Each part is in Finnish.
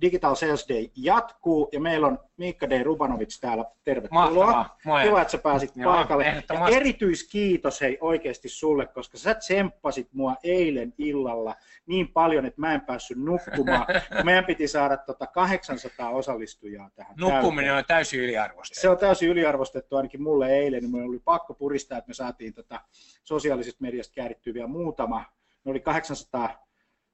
Digital Sales Day jatkuu ja meillä on Miikka D. Rubanovic täällä. Tervetuloa. Mahtavaa. Hyvä, että sä pääsit Joo, paikalle. Ja erityiskiitos hei oikeasti sulle, koska sä tsemppasit mua eilen illalla niin paljon, että mä en päässyt nukkumaan. Meidän piti saada tota 800 osallistujaa tähän. Nukkuminen täyteen. on täysin yliarvostettu. Se on täysin yliarvostettu ainakin mulle eilen. Niin mulla oli pakko puristaa, että me saatiin tota sosiaalisesta mediasta käärittyä vielä muutama. Ne oli 800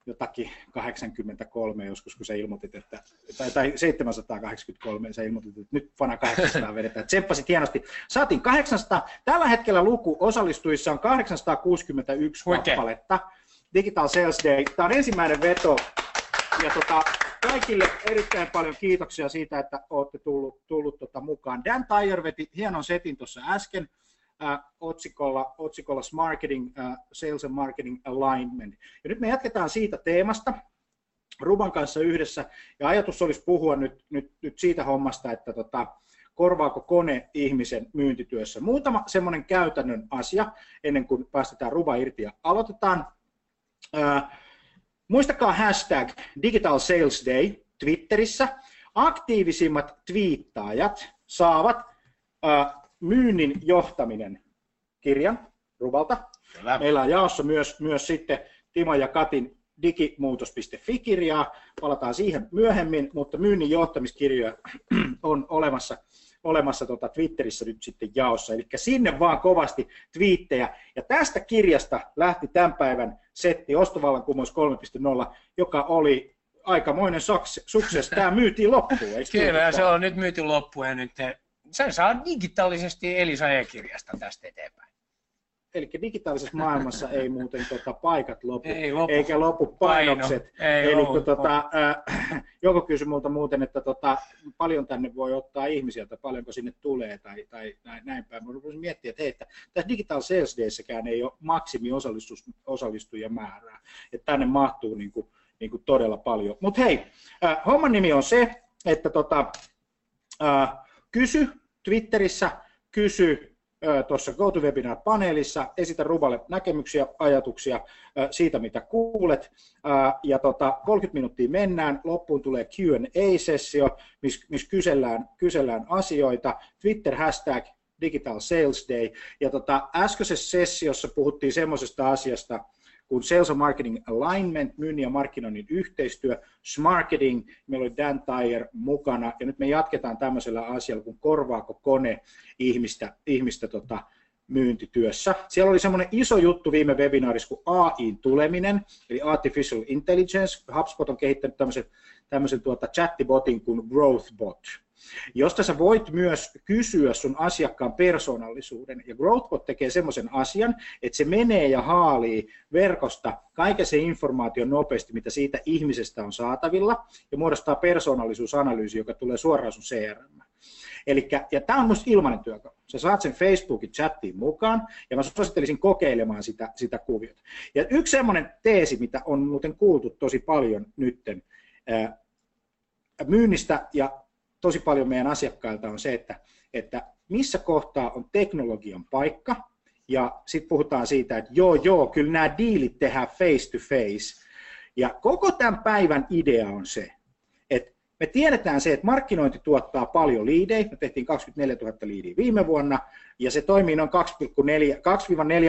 jotakin 83 joskus, kun sä ilmoitit, että, tai, tai 783, sä ilmoitit, että nyt fana 800 vedetään. Tsemppasit hienosti. Saatiin 800, tällä hetkellä luku osallistujissa on 861 Huike. kappaletta. Digital Sales Day. Tämä on ensimmäinen veto. Ja tota, kaikille erittäin paljon kiitoksia siitä, että olette tullut, tullut tota mukaan. Dan Tyre veti hienon setin tuossa äsken otsikolla, otsikolla Marketing, äh, Sales and Marketing Alignment. Ja nyt me jatketaan siitä teemasta Ruban kanssa yhdessä, ja ajatus olisi puhua nyt, nyt, nyt siitä hommasta, että tota, korvaako kone ihmisen myyntityössä. Muutama semmoinen käytännön asia ennen kuin päästetään Ruba irti ja aloitetaan. Äh, muistakaa hashtag Digital Sales Day Twitterissä. Aktiivisimmat twiittaajat saavat äh, myynnin johtaminen kirjan Ruvalta. Kyllä. Meillä on jaossa myös, myös sitten Timo ja Katin digimuutos.fi-kirjaa. Palataan siihen myöhemmin, mutta myynnin johtamiskirjoja on olemassa, olemassa tuota Twitterissä nyt sitten jaossa. Eli sinne vaan kovasti twiittejä. Ja tästä kirjasta lähti tämän päivän setti Ostovallankumous 3.0, joka oli aikamoinen success. Tämä myytiin loppuun. Kyllä, se on nyt myyty loppuun ja nyt sen saa digitaalisesti Elisa e-kirjasta tästä eteenpäin. Eli digitaalisessa maailmassa ei muuten tota, paikat lopu, ei lopu, eikä lopu painokset. Paino. Ei Eli kun, tota, äh, joku kysyi multa muuten, että tota, paljon tänne voi ottaa ihmisiä, tai paljonko sinne tulee, tai, tai näin, näin päin. Mä rupesin miettiä, että hei, että tässä Digital Sales Dayssäkään ei ole maksimi osallistujien määrää. Että tänne mahtuu niin kuin, niin kuin todella paljon. Mutta hei, äh, homman nimi on se, että tota, äh, kysy Twitterissä, kysy tuossa GoToWebinar-paneelissa, esitä Ruballe näkemyksiä, ajatuksia siitä, mitä kuulet. Ja tota, 30 minuuttia mennään, loppuun tulee Q&A-sessio, missä mis kysellään, kysellään asioita. Twitter hashtag Digital Sales Day. Ja tota, äskeisessä sessiossa puhuttiin semmoisesta asiasta, kuin Sales and Marketing Alignment, myynnin ja markkinoinnin yhteistyö, Smarketing, meillä oli Dan Tyre mukana, ja nyt me jatketaan tämmöisellä asialla kuin korvaako kone ihmistä, ihmistä tota, myyntityössä. Siellä oli semmoinen iso juttu viime webinaarissa kuin AIin tuleminen, eli Artificial Intelligence. HubSpot on kehittänyt tämmöisen, tämmöisen tuota chattibotin kuin GrowthBot josta sä voit myös kysyä sun asiakkaan persoonallisuuden. Ja GrowthBot tekee semmoisen asian, että se menee ja haalii verkosta kaiken se informaation nopeasti, mitä siitä ihmisestä on saatavilla, ja muodostaa persoonallisuusanalyysi, joka tulee suoraan sun CRM. Elikkä, ja tämä on minusta ilmainen työkalu. Sä saat sen Facebookin chattiin mukaan, ja mä suosittelisin kokeilemaan sitä, sitä kuviota. Ja yksi semmoinen teesi, mitä on muuten kuultu tosi paljon nytten, myynnistä ja tosi paljon meidän asiakkailta on se, että, että missä kohtaa on teknologian paikka, ja sitten puhutaan siitä, että joo, joo, kyllä nämä diilit tehdään face to face. Ja koko tämän päivän idea on se, että me tiedetään se, että markkinointi tuottaa paljon liidejä. Me tehtiin 24 000 liidiä viime vuonna, ja se toimii noin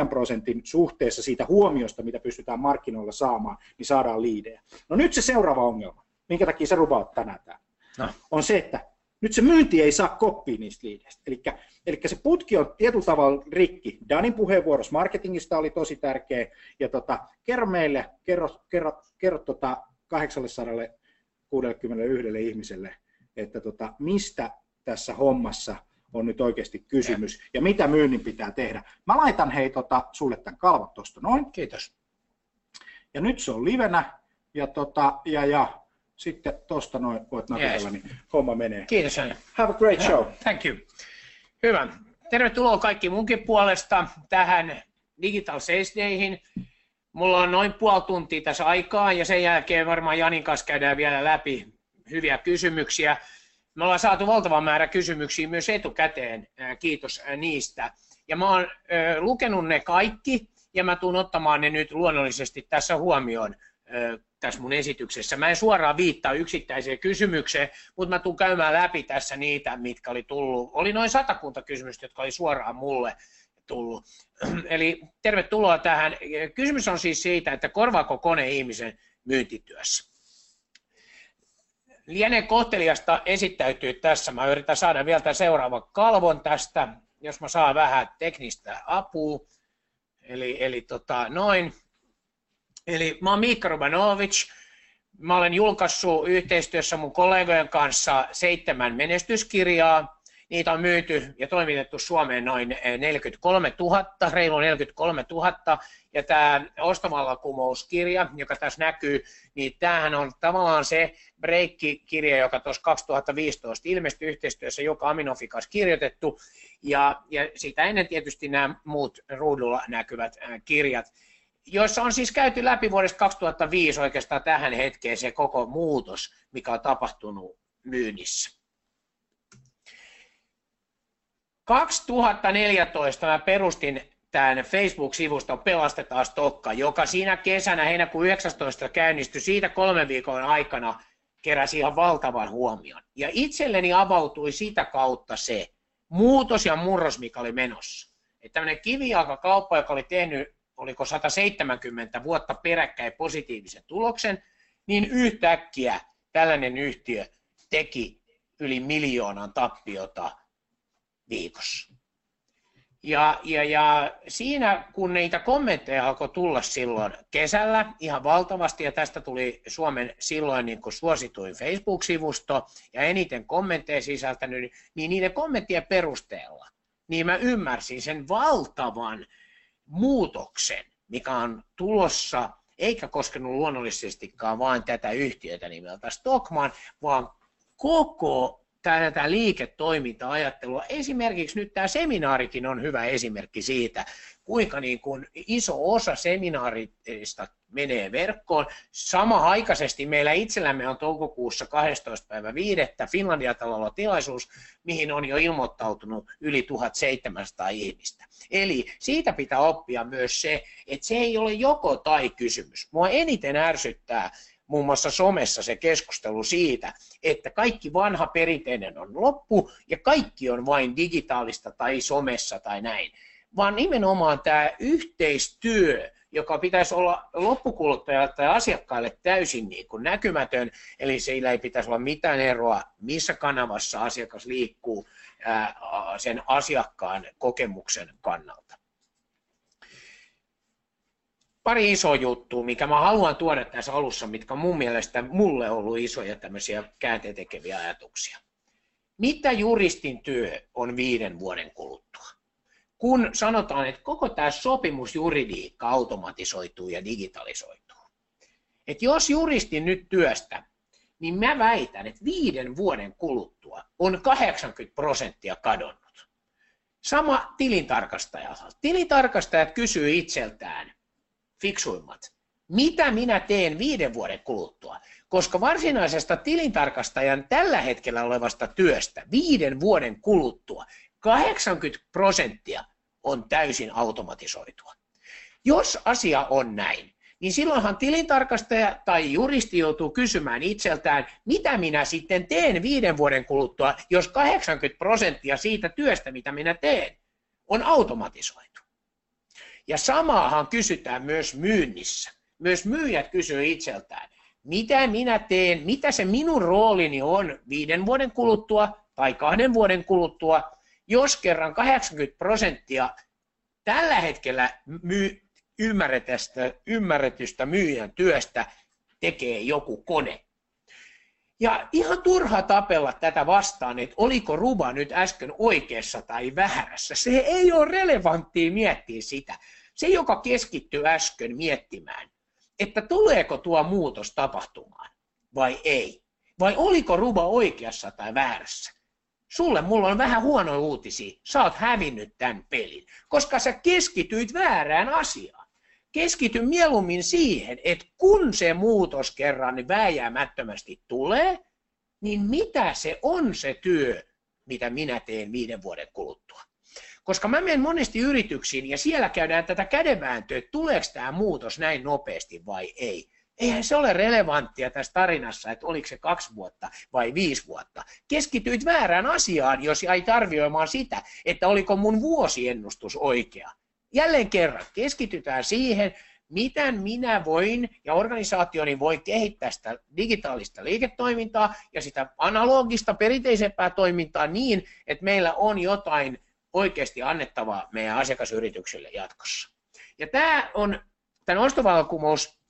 2-4 prosentin suhteessa siitä huomiosta, mitä pystytään markkinoilla saamaan, niin saadaan liidejä. No nyt se seuraava ongelma, minkä takia sä ruvaat tänään täällä, no. on se, että nyt se myynti ei saa koppia niistä liideistä. Eli, se putki on tietyllä tavalla rikki. Danin puheenvuorossa marketingista oli tosi tärkeä. Ja tota, kerro meille, kerro, kerro, kerro tota 861 ihmiselle, että tota, mistä tässä hommassa on nyt oikeasti kysymys ja, ja mitä myynnin pitää tehdä. Mä laitan hei tota, sulle tämän kalvot tuosta noin. Kiitos. Ja nyt se on livenä ja, tota, ja, ja sitten tuosta noin voit napitella, yes. niin homma menee. Kiitos Anna. Have a great show. Thank you. Hyvä. Tervetuloa kaikki munkin puolesta tähän Digital Sales Dayhin. Mulla on noin puoli tuntia tässä aikaa ja sen jälkeen varmaan Janin kanssa käydään vielä läpi hyviä kysymyksiä. Me ollaan saatu valtava määrä kysymyksiä myös etukäteen, kiitos niistä. Ja mä oon lukenut ne kaikki ja mä tuun ottamaan ne nyt luonnollisesti tässä huomioon tässä mun esityksessä. Mä en suoraan viittaa yksittäiseen kysymykseen, mutta mä tuun käymään läpi tässä niitä, mitkä oli tullut. Oli noin satakunta kysymystä, jotka oli suoraan mulle tullut. Eli tervetuloa tähän. Kysymys on siis siitä, että korvaako kone ihmisen myyntityössä. Lienee kohteliasta esittäytyy tässä. Mä yritän saada vielä tämän seuraavan kalvon tästä, jos mä saan vähän teknistä apua. Eli, eli tota, noin. Eli mä oon Miikka Rubanovic. Mä olen julkaissut yhteistyössä mun kollegojen kanssa seitsemän menestyskirjaa. Niitä on myyty ja toimitettu Suomeen noin 43 000, reilu 43 000. Ja tämä kumouskirja, joka tässä näkyy, niin tämähän on tavallaan se break-kirja, joka tuossa 2015 ilmestyi yhteistyössä joka Aminofikas kirjoitettu. Ja, ja sitä ennen tietysti nämä muut ruudulla näkyvät kirjat joissa on siis käyty läpi vuodesta 2005 oikeastaan tähän hetkeen se koko muutos, mikä on tapahtunut myynnissä. 2014 mä perustin tämän Facebook-sivuston Pelastetaan Stokka, joka siinä kesänä heinäkuun 19 käynnistyi siitä kolmen viikon aikana keräsi ihan valtavan huomion. Ja itselleni avautui sitä kautta se muutos ja murros, mikä oli menossa. Että tämmöinen kivijalkakauppa, joka oli tehnyt oliko 170 vuotta peräkkäin positiivisen tuloksen, niin yhtäkkiä tällainen yhtiö teki yli miljoonan tappiota viikossa. Ja, ja, ja siinä, kun niitä kommentteja alkoi tulla silloin kesällä ihan valtavasti, ja tästä tuli Suomen silloin niin kuin suosituin Facebook-sivusto ja eniten kommentteja sisältänyt, niin niiden kommenttien perusteella, niin mä ymmärsin sen valtavan muutoksen, mikä on tulossa, eikä koskenut luonnollisestikaan vain tätä yhtiötä nimeltä Stockman, vaan koko tätä liiketoiminta-ajattelua. Esimerkiksi nyt tämä seminaarikin on hyvä esimerkki siitä, kuinka niin kuin iso osa seminaarista menee verkkoon. Sama-aikaisesti meillä itsellämme on toukokuussa 12. päivä 5. Finlandia-talolla tilaisuus, mihin on jo ilmoittautunut yli 1700 ihmistä. Eli siitä pitää oppia myös se, että se ei ole joko tai kysymys. Mua eniten ärsyttää muun muassa somessa se keskustelu siitä, että kaikki vanha perinteinen on loppu ja kaikki on vain digitaalista tai somessa tai näin, vaan nimenomaan tämä yhteistyö, joka pitäisi olla loppukuluttajalle tai asiakkaille täysin niin kuin näkymätön, eli sillä ei pitäisi olla mitään eroa, missä kanavassa asiakas liikkuu sen asiakkaan kokemuksen kannalta pari isoa juttua, mikä mä haluan tuoda tässä alussa, mitkä on mun mielestä mulle ollut isoja tämmöisiä käänteentekeviä ajatuksia. Mitä juristin työ on viiden vuoden kuluttua? Kun sanotaan, että koko tämä sopimusjuridiikka automatisoituu ja digitalisoituu. Että jos juristin nyt työstä, niin mä väitän, että viiden vuoden kuluttua on 80 prosenttia kadonnut. Sama tilintarkastajalta. Tilintarkastajat kysyy itseltään, fiksuimmat. Mitä minä teen viiden vuoden kuluttua? Koska varsinaisesta tilintarkastajan tällä hetkellä olevasta työstä viiden vuoden kuluttua 80 prosenttia on täysin automatisoitua. Jos asia on näin, niin silloinhan tilintarkastaja tai juristi joutuu kysymään itseltään, mitä minä sitten teen viiden vuoden kuluttua, jos 80 prosenttia siitä työstä, mitä minä teen, on automatisoitu. Ja samaahan kysytään myös myynnissä. Myös myyjät kysyvät itseltään, mitä minä teen, mitä se minun roolini on viiden vuoden kuluttua tai kahden vuoden kuluttua, jos kerran 80 prosenttia tällä hetkellä myy, ymmärretystä, ymmärretystä myyjän työstä tekee joku kone. Ja ihan turha tapella tätä vastaan, että oliko Ruba nyt äsken oikeassa tai väärässä. Se ei ole relevanttia miettiä sitä. Se, joka keskittyy äsken miettimään, että tuleeko tuo muutos tapahtumaan vai ei. Vai oliko Ruba oikeassa tai väärässä. Sulle mulla on vähän huono uutisia. Sä oot hävinnyt tämän pelin, koska sä keskityit väärään asiaan. Keskity mieluummin siihen, että kun se muutos kerran niin vääjäämättömästi tulee, niin mitä se on se työ, mitä minä teen viiden vuoden kuluttua. Koska mä menen monesti yrityksiin ja siellä käydään tätä kädenvääntöä, että tuleeko tämä muutos näin nopeasti vai ei. Eihän se ole relevanttia tässä tarinassa, että oliko se kaksi vuotta vai viisi vuotta. Keskityit väärään asiaan, jos jäit arvioimaan sitä, että oliko mun vuosiennustus oikea. Jälleen kerran, keskitytään siihen, miten minä voin ja organisaationi voi kehittää sitä digitaalista liiketoimintaa ja sitä analogista perinteisempää toimintaa niin, että meillä on jotain oikeasti annettavaa meidän asiakasyrityksille jatkossa. Ja tämä on tämän ostovallankumous,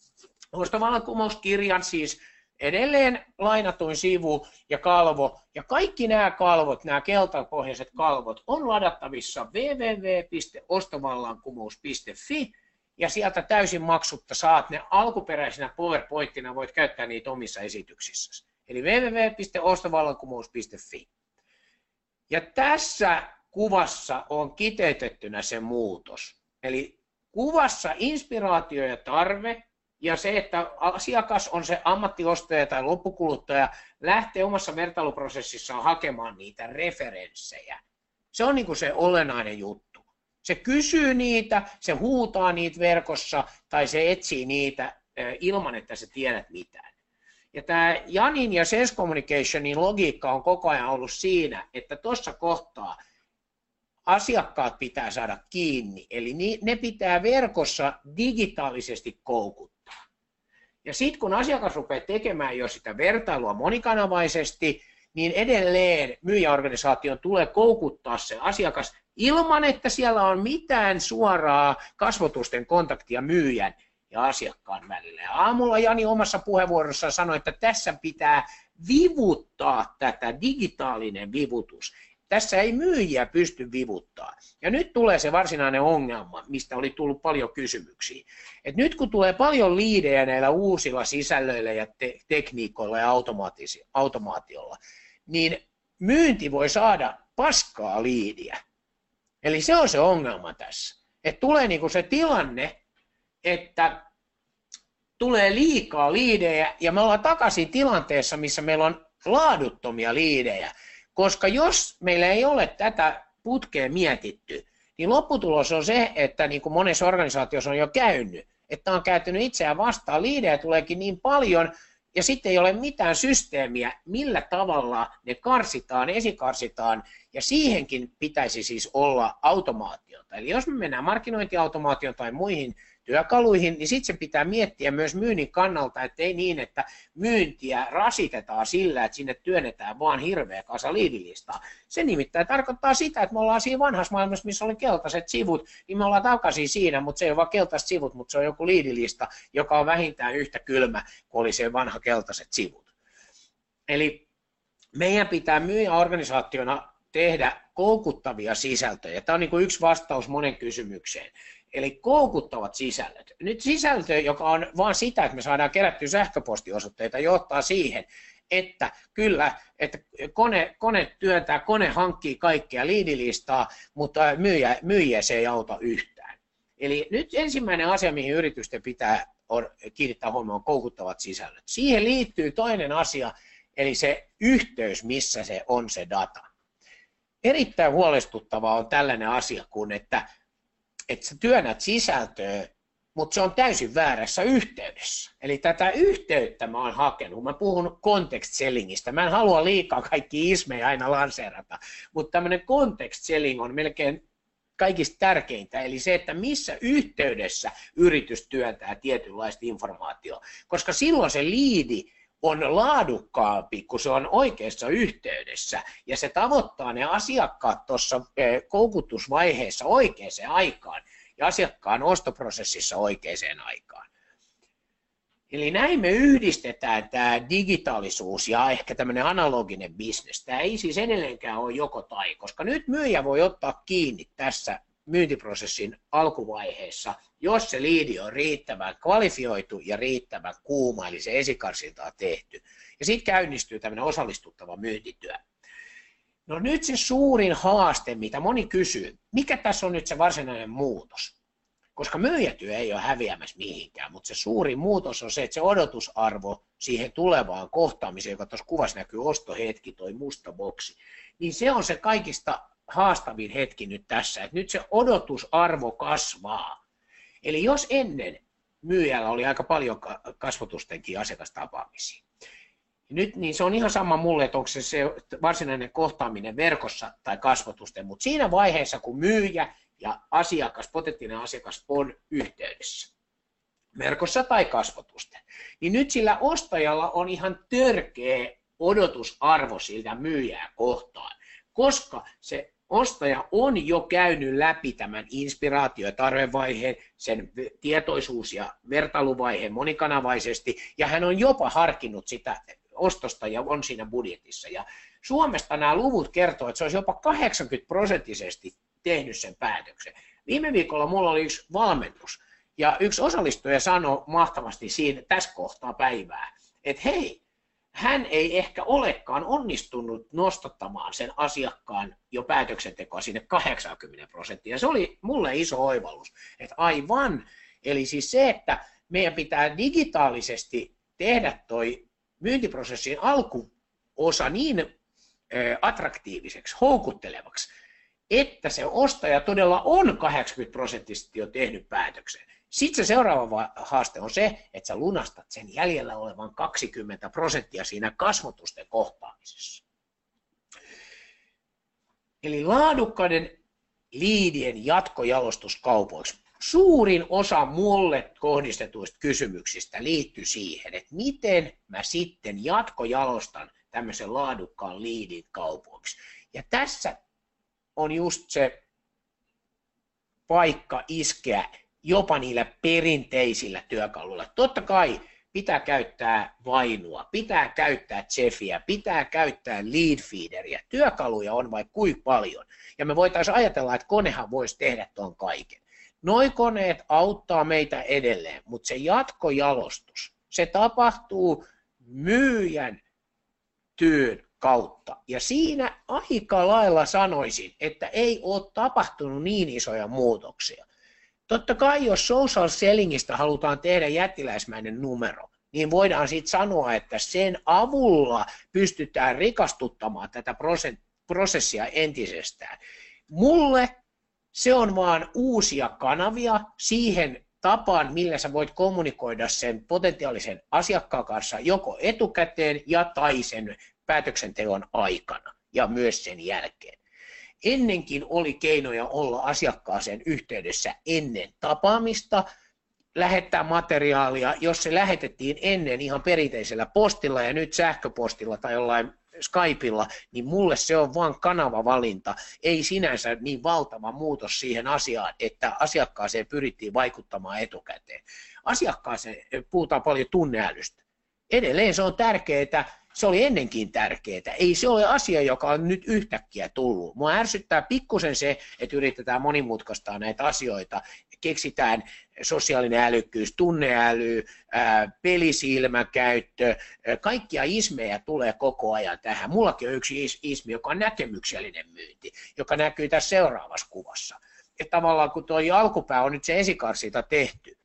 ostovallankumouskirjan siis edelleen lainatuin sivu ja kalvo, ja kaikki nämä kalvot, nämä keltapohjaiset kalvot, on ladattavissa www.ostovallankumous.fi, ja sieltä täysin maksutta saat ne alkuperäisenä PowerPointina, voit käyttää niitä omissa esityksissä. Eli www.ostovallankumous.fi. Ja tässä kuvassa on kiteytettynä se muutos. Eli kuvassa inspiraatio ja tarve ja se, että asiakas on se ammattiostaja tai loppukuluttaja, lähtee omassa vertailuprosessissaan hakemaan niitä referenssejä. Se on niin kuin se olennainen juttu. Se kysyy niitä, se huutaa niitä verkossa tai se etsii niitä ilman, että sä tiedät mitään. Ja tämä Janin ja Sense Communicationin logiikka on koko ajan ollut siinä, että tuossa kohtaa asiakkaat pitää saada kiinni, eli ne pitää verkossa digitaalisesti koukuttaa. Ja sitten kun asiakas rupeaa tekemään jo sitä vertailua monikanavaisesti, niin edelleen myyjäorganisaation tulee koukuttaa se asiakas ilman, että siellä on mitään suoraa kasvotusten kontaktia myyjän ja asiakkaan välillä. Ja aamulla Jani omassa puheenvuorossaan sanoi, että tässä pitää vivuttaa tätä digitaalinen vivutus. Tässä ei myyjiä pysty vivuttaa. Ja nyt tulee se varsinainen ongelma, mistä oli tullut paljon kysymyksiä. Et nyt kun tulee paljon liidejä näillä uusilla sisällöillä ja te- tekniikoilla ja automaatiolla, niin myynti voi saada paskaa liidiä. Eli se on se ongelma tässä. Että tulee niinku se tilanne, että tulee liikaa liidejä ja me ollaan takaisin tilanteessa, missä meillä on laaduttomia liidejä. Koska jos meillä ei ole tätä putkea mietitty, niin lopputulos on se, että niin kuin monessa organisaatiossa on jo käynyt, että on käyttänyt itseään vastaan, liidejä tuleekin niin paljon, ja sitten ei ole mitään systeemiä, millä tavalla ne karsitaan, esikarsitaan, ja siihenkin pitäisi siis olla automaatiota. Eli jos me mennään markkinointiautomaation tai muihin työkaluihin, niin sitten se pitää miettiä myös myynnin kannalta, että ei niin, että myyntiä rasitetaan sillä, että sinne työnnetään vaan hirveä kasa liidilistaa. Se nimittäin tarkoittaa sitä, että me ollaan siinä vanhassa maailmassa, missä oli keltaiset sivut, niin me ollaan takaisin siinä, mutta se ei ole vaan keltaiset sivut, mutta se on joku liidilista, joka on vähintään yhtä kylmä kuin oli se vanha keltaiset sivut. Eli meidän pitää myyjä organisaationa tehdä koukuttavia sisältöjä. Tämä on niin kuin yksi vastaus monen kysymykseen. Eli koukuttavat sisällöt. Nyt sisältö, joka on vain sitä, että me saadaan kerättyä sähköpostiosoitteita, johtaa siihen, että kyllä, että kone, kone työntää, kone hankkii kaikkea liidilistaa, mutta myyjä, myyjä se ei auta yhtään. Eli nyt ensimmäinen asia, mihin yritysten pitää on, kiinnittää huomioon, on koukuttavat sisällöt. Siihen liittyy toinen asia, eli se yhteys, missä se on se data. Erittäin huolestuttavaa on tällainen asia kuin, että, että sä työnnät sisältöä, mutta se on täysin väärässä yhteydessä. Eli tätä yhteyttä mä oon hakenut. Mä puhun context sellingistä. Mä en halua liikaa kaikki ismejä aina lanseerata, mutta tämmöinen context selling on melkein kaikista tärkeintä, eli se, että missä yhteydessä yritys työntää tietynlaista informaatiota, koska silloin se liidi on laadukkaampi, kun se on oikeassa yhteydessä, ja se tavoittaa ne asiakkaat tuossa eh, koukutusvaiheessa oikeaan aikaan, ja asiakkaan ostoprosessissa oikeaan aikaan. Eli näin me yhdistetään tämä digitaalisuus ja ehkä tämmöinen analoginen bisnes. Tämä ei siis edelleenkään ole joko tai, koska nyt myyjä voi ottaa kiinni tässä myyntiprosessin alkuvaiheessa, jos se liidi on riittävän kvalifioitu ja riittävän kuuma, eli se esikarsinta on tehty. Ja sitten käynnistyy tämmöinen osallistuttava myyntityö. No nyt se suurin haaste, mitä moni kysyy, mikä tässä on nyt se varsinainen muutos? koska myyjätyö ei ole häviämässä mihinkään, mutta se suuri muutos on se, että se odotusarvo siihen tulevaan kohtaamiseen, joka tuossa kuvassa näkyy ostohetki, toi musta boksi, niin se on se kaikista haastavin hetki nyt tässä, että nyt se odotusarvo kasvaa. Eli jos ennen myyjällä oli aika paljon kasvotustenkin asiakastapaamisia, nyt niin se on ihan sama mulle, että onko se, se varsinainen kohtaaminen verkossa tai kasvotusten, mutta siinä vaiheessa, kun myyjä ja asiakas, potentiaalinen asiakas on yhteydessä, verkossa tai kasvotusten, niin nyt sillä ostajalla on ihan törkeä odotusarvo siltä myyjää kohtaan, koska se ostaja on jo käynyt läpi tämän inspiraatio- ja tarvevaiheen, sen tietoisuus- ja vertailuvaiheen monikanavaisesti, ja hän on jopa harkinnut sitä ostosta ja on siinä budjetissa. Ja Suomesta nämä luvut kertoo, että se olisi jopa 80 prosenttisesti tehnyt sen päätöksen. Viime viikolla mulla oli yksi valmennus, ja yksi osallistuja sanoi mahtavasti siinä tässä kohtaa päivää, että hei, hän ei ehkä olekaan onnistunut nostattamaan sen asiakkaan jo päätöksentekoa sinne 80 prosenttia. Se oli mulle iso oivallus, että aivan, eli siis se, että meidän pitää digitaalisesti tehdä toi myyntiprosessin alkuosa niin attraktiiviseksi, houkuttelevaksi, että se ostaja todella on 80 prosenttisesti jo tehnyt päätöksen. Sitten se seuraava haaste on se, että sä lunastat sen jäljellä olevan 20 prosenttia siinä kasvotusten kohtaamisessa. Eli laadukkaiden liidien jatkojalostuskaupoiksi. Suurin osa mulle kohdistetuista kysymyksistä liittyy siihen, että miten mä sitten jatkojalostan tämmöisen laadukkaan liidin kaupoiksi. Ja tässä on just se paikka iskeä jopa niillä perinteisillä työkaluilla. Totta kai pitää käyttää vainua, pitää käyttää Jeffiä, pitää käyttää lead feederia. Työkaluja on vai kuinka paljon. Ja me voitaisiin ajatella, että konehan voisi tehdä tuon kaiken. Noi koneet auttaa meitä edelleen, mutta se jatkojalostus, se tapahtuu myyjän työn kautta. Ja siinä aika lailla sanoisin, että ei ole tapahtunut niin isoja muutoksia. Totta kai, jos social sellingistä halutaan tehdä jättiläismäinen numero, niin voidaan sitten sanoa, että sen avulla pystytään rikastuttamaan tätä prosessia entisestään. Mulle se on vaan uusia kanavia siihen tapaan, millä sä voit kommunikoida sen potentiaalisen asiakkaan kanssa joko etukäteen ja tai sen päätöksenteon aikana ja myös sen jälkeen. Ennenkin oli keinoja olla asiakkaaseen yhteydessä ennen tapaamista, lähettää materiaalia, jos se lähetettiin ennen ihan perinteisellä postilla ja nyt sähköpostilla tai jollain Skypeilla, niin mulle se on vain kanavavalinta, ei sinänsä niin valtava muutos siihen asiaan, että asiakkaaseen pyrittiin vaikuttamaan etukäteen. Asiakkaaseen puhutaan paljon tunneälystä. Edelleen se on tärkeää, se oli ennenkin tärkeää. Ei se ole asia, joka on nyt yhtäkkiä tullut. Mua ärsyttää pikkusen se, että yritetään monimutkaistaa näitä asioita. Keksitään sosiaalinen älykkyys, tunneäly, pelisilmäkäyttö, kaikkia ismejä tulee koko ajan tähän. Mullakin on yksi ismi, joka on näkemyksellinen myynti, joka näkyy tässä seuraavassa kuvassa. Että tavallaan kun tuo alkupää on nyt se esikarsita tehty,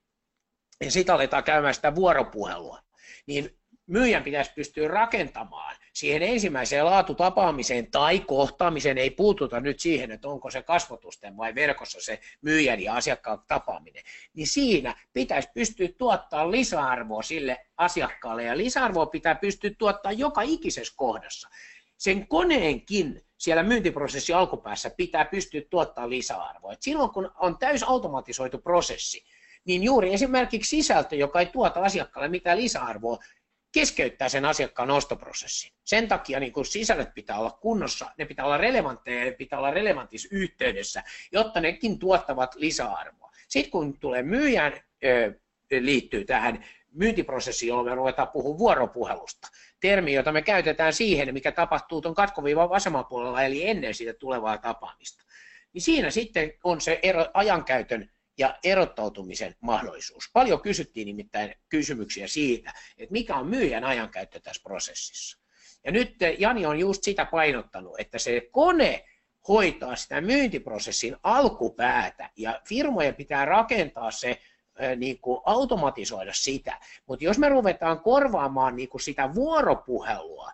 ja sitten aletaan käymään sitä vuoropuhelua, niin myyjän pitäisi pystyä rakentamaan siihen ensimmäiseen laatutapaamiseen tai kohtaamiseen, ei puututa nyt siihen, että onko se kasvotusten vai verkossa se myyjän ja asiakkaan tapaaminen, niin siinä pitäisi pystyä tuottaa lisäarvoa sille asiakkaalle ja lisäarvoa pitää pystyä tuottaa joka ikisessä kohdassa. Sen koneenkin siellä myyntiprosessi alkupäässä pitää pystyä tuottaa lisäarvoa. Et silloin kun on täys automatisoitu prosessi, niin juuri esimerkiksi sisältö, joka ei tuota asiakkaalle mitään lisäarvoa, keskeyttää sen asiakkaan ostoprosessin. Sen takia niin kun sisällöt pitää olla kunnossa, ne pitää olla relevantteja ja ne pitää olla relevantissa yhteydessä, jotta nekin tuottavat lisäarvoa. Sitten kun tulee myyjän, liittyy tähän myyntiprosessiin, jolloin me ruvetaan puhumaan vuoropuhelusta. Termi, jota me käytetään siihen, mikä tapahtuu tuon katkoviivan vasemmalla puolella, eli ennen sitä tulevaa tapaamista. Niin siinä sitten on se ero, ajankäytön ja erottautumisen mahdollisuus. Paljon kysyttiin nimittäin kysymyksiä siitä, että mikä on myyjän ajankäyttö tässä prosessissa. Ja nyt Jani on just sitä painottanut, että se kone hoitaa sitä myyntiprosessin alkupäätä ja firmojen pitää rakentaa se niin kuin automatisoida sitä. Mutta jos me ruvetaan korvaamaan niin kuin sitä vuoropuhelua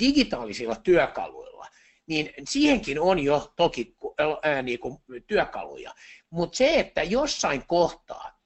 digitaalisilla työkaluilla, niin siihenkin on jo toki ää, niin kuin työkaluja. Mutta se, että jossain kohtaa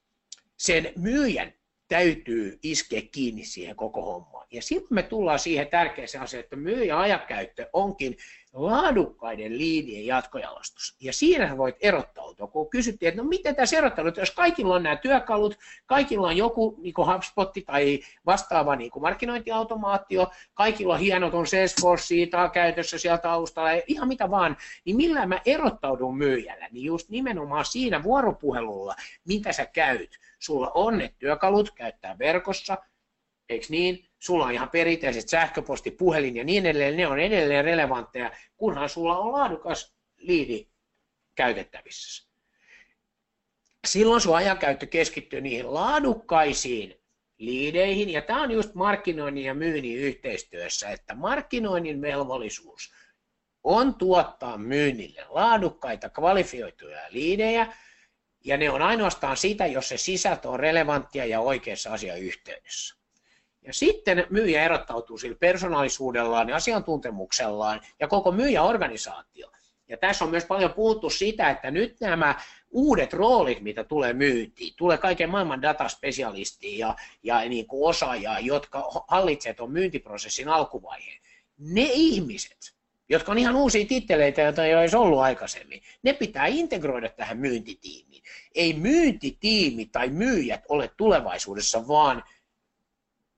sen myyjän täytyy iskeä kiinni siihen koko hommaan. Ja sitten me tullaan siihen tärkeäseen asiaan, että myyjän ajakäyttö onkin laadukkaiden liidien jatkojalostus. Ja siinä voit erottautua, kun kysyttiin, että no miten tässä erottautuu, jos kaikilla on nämä työkalut, kaikilla on joku niin HubSpot tai vastaava niin markkinointiautomaatio, kaikilla on hienot on Salesforce käytössä sieltä taustalla, ja ihan mitä vaan, niin millä mä erottaudun myyjällä, niin just nimenomaan siinä vuoropuhelulla, mitä sä käyt. Sulla on ne työkalut käyttää verkossa, eikö niin? Sulla on ihan perinteiset sähköposti, puhelin ja niin edelleen, ne on edelleen relevantteja, kunhan sulla on laadukas liidi käytettävissä. Silloin sun ajankäyttö keskittyy niihin laadukkaisiin liideihin, ja tämä on just markkinoinnin ja myynnin yhteistyössä, että markkinoinnin velvollisuus on tuottaa myynnille laadukkaita, kvalifioituja liidejä, ja ne on ainoastaan sitä, jos se sisältö on relevanttia ja oikeassa asiayhteydessä. Ja sitten myyjä erottautuu sillä persoonallisuudellaan ja asiantuntemuksellaan ja koko myyjäorganisaatio. Ja tässä on myös paljon puhuttu sitä, että nyt nämä uudet roolit, mitä tulee myyntiin, tulee kaiken maailman dataspesialistia ja, ja niin kuin osaajaa, jotka hallitsevat tuon myyntiprosessin alkuvaiheen. Ne ihmiset, jotka on ihan uusia titteleitä, joita ei olisi ollut aikaisemmin, ne pitää integroida tähän myyntitiimiin. Ei myyntitiimi tai myyjät ole tulevaisuudessa vaan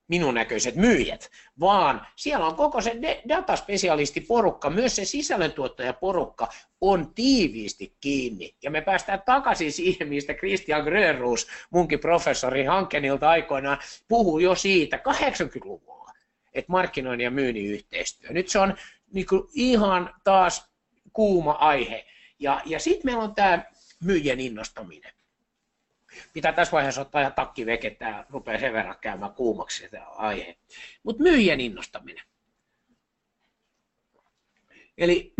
minun näköiset myyjät, vaan siellä on koko se dataspesialistiporukka, myös se sisällöntuottajaporukka on tiiviisti kiinni. Ja me päästään takaisin siihen, mistä Christian Grönruus, munkin professori Hankenilta aikoinaan, puhuu jo siitä 80-luvulla, että markkinoinnin ja myynnin yhteistyö. Nyt se on niin ihan taas kuuma aihe. Ja, ja sitten meillä on tämä myyjän innostaminen pitää tässä vaiheessa ottaa ihan takki veke, että rupeaa sen verran käymään kuumaksi tämä aihe. Mutta myyjän innostaminen. Eli